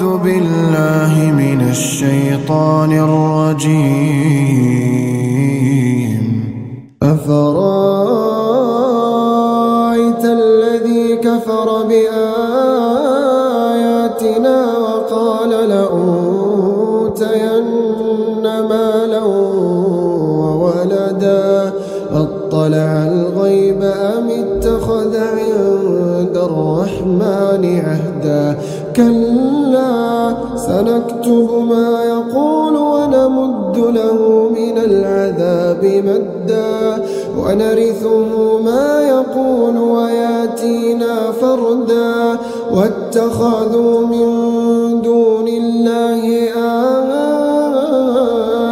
أعوذ بالله من الشيطان الرجيم. أفرأيت الذي كفر بآياتنا وقال لأوتين مالا وولدا؟ أطلع الغيب أم اتخذ عند الرحمن عهدا؟ كلا سنكتب ما يقول ونمد له من العذاب مدا ونرثه ما يقول وياتينا فردا واتخذوا من دون الله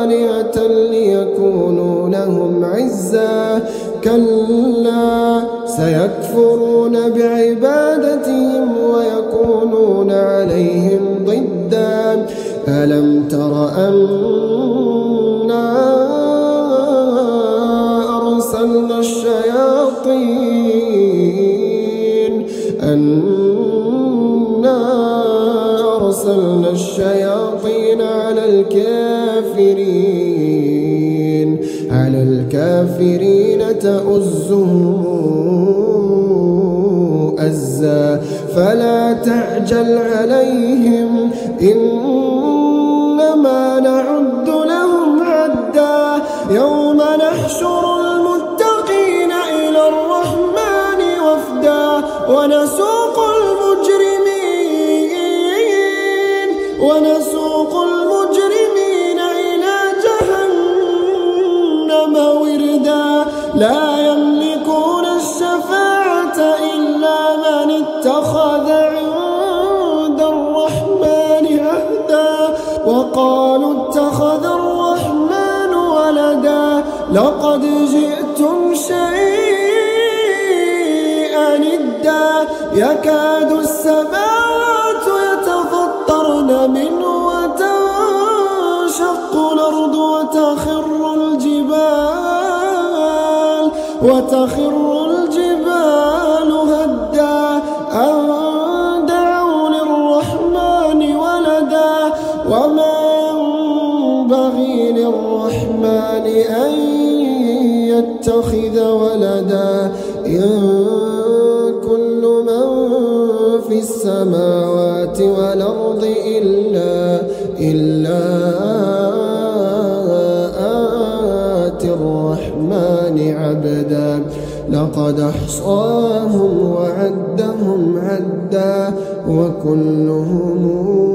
آلهة ليكونوا لهم عزا كلا سيكفرون بعبادتهم ويكونون عليهم ألم تر أنا أرسلنا الشياطين؟ أنا أرسلنا الشياطين على الكافرين. على الكافرين تؤزهم أزا. فلا تعجل عليهم إنما نعد لهم عدا. يوم نحشر المتقين إلى الرحمن وفدا. ونسوق المجرمين ونسوق المجرمين إلى جهنم وردا. لا يملكون الشفاعة إلا من اتخذ وقالوا اتخذ الرحمن ولدا لقد جئتم شيئا إدا يكاد السماوات يتفطرن منه وتنشق الأرض وتخر الجبال وتخر وما ينبغي للرحمن أن يتخذ ولدا إن كل من في السماوات والأرض إلا إلا آتي الرحمن عبدا. لقد أحصاهم وعدهم عدا وكلهم